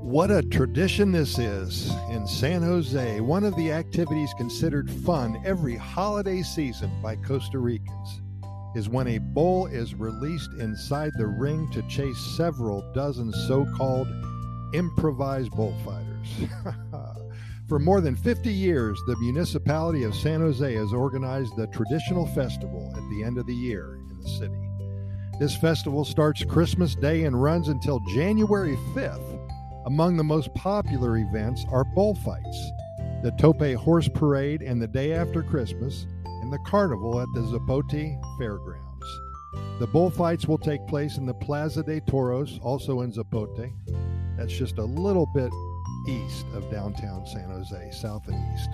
What a tradition this is in San Jose. One of the activities considered fun every holiday season by Costa Ricans is when a bull is released inside the ring to chase several dozen so called improvised bullfighters. For more than 50 years, the municipality of San Jose has organized the traditional festival at the end of the year in the city. This festival starts Christmas Day and runs until January 5th. Among the most popular events are bullfights, the Tope Horse Parade, and the day after Christmas, and the carnival at the Zapote Fairgrounds. The bullfights will take place in the Plaza de Toros, also in Zapote. That's just a little bit east of downtown San Jose, south and east.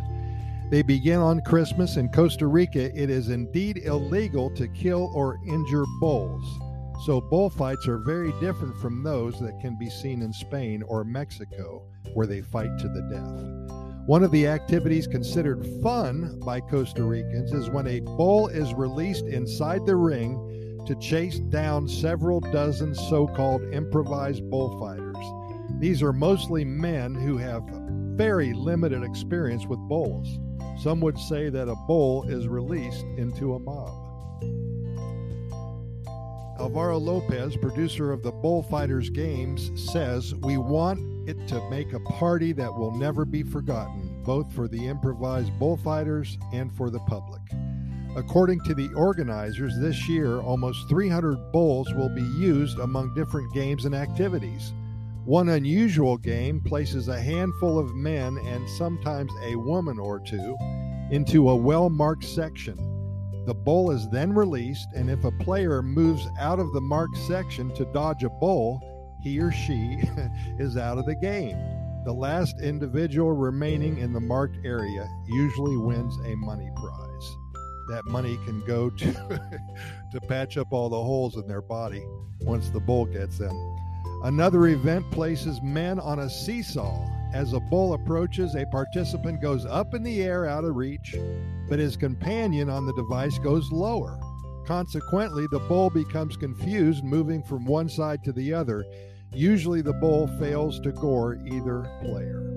They begin on Christmas. In Costa Rica, it is indeed illegal to kill or injure bulls. So, bullfights are very different from those that can be seen in Spain or Mexico, where they fight to the death. One of the activities considered fun by Costa Ricans is when a bull is released inside the ring to chase down several dozen so called improvised bullfighters. These are mostly men who have very limited experience with bulls. Some would say that a bull is released into a mob. Alvaro Lopez, producer of the Bullfighters Games, says, We want it to make a party that will never be forgotten, both for the improvised bullfighters and for the public. According to the organizers, this year almost 300 bulls will be used among different games and activities. One unusual game places a handful of men and sometimes a woman or two into a well marked section. The bull is then released, and if a player moves out of the marked section to dodge a bull, he or she is out of the game. The last individual remaining in the marked area usually wins a money prize. That money can go to to patch up all the holes in their body once the bull gets them. Another event places men on a seesaw. As a bull approaches, a participant goes up in the air out of reach, but his companion on the device goes lower. Consequently, the bull becomes confused, moving from one side to the other. Usually, the bull fails to gore either player.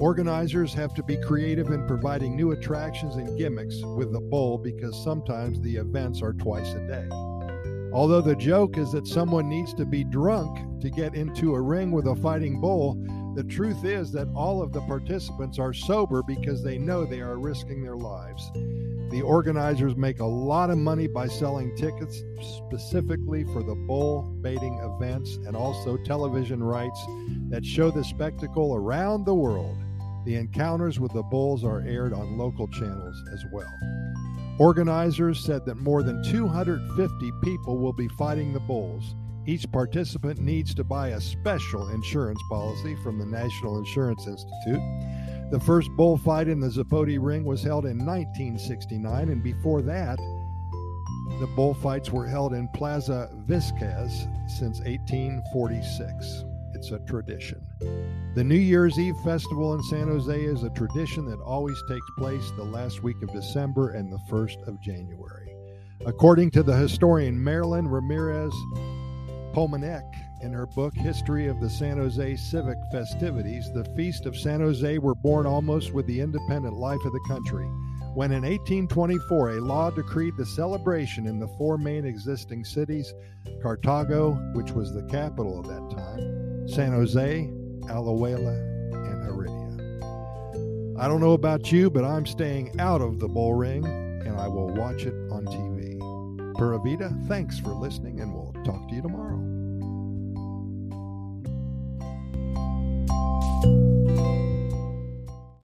Organizers have to be creative in providing new attractions and gimmicks with the bull because sometimes the events are twice a day. Although the joke is that someone needs to be drunk to get into a ring with a fighting bull, the truth is that all of the participants are sober because they know they are risking their lives. The organizers make a lot of money by selling tickets specifically for the bull baiting events and also television rights that show the spectacle around the world. The encounters with the bulls are aired on local channels as well. Organizers said that more than 250 people will be fighting the bulls. Each participant needs to buy a special insurance policy from the National Insurance Institute. The first bullfight in the Zapote ring was held in 1969, and before that, the bullfights were held in Plaza Vizcaya since 1846. It's a tradition. The New Year's Eve festival in San Jose is a tradition that always takes place the last week of December and the first of January. According to the historian Marilyn Ramirez Pomanek, in her book History of the San Jose Civic Festivities, the Feast of San Jose were born almost with the independent life of the country. When in 1824 a law decreed the celebration in the four main existing cities Cartago, which was the capital of that time, San Jose, Alajuela, and Heredia. I don't know about you, but I'm staying out of the bull ring and I will watch it on TV. Pura Vida, thanks for listening, and we'll talk to you tomorrow.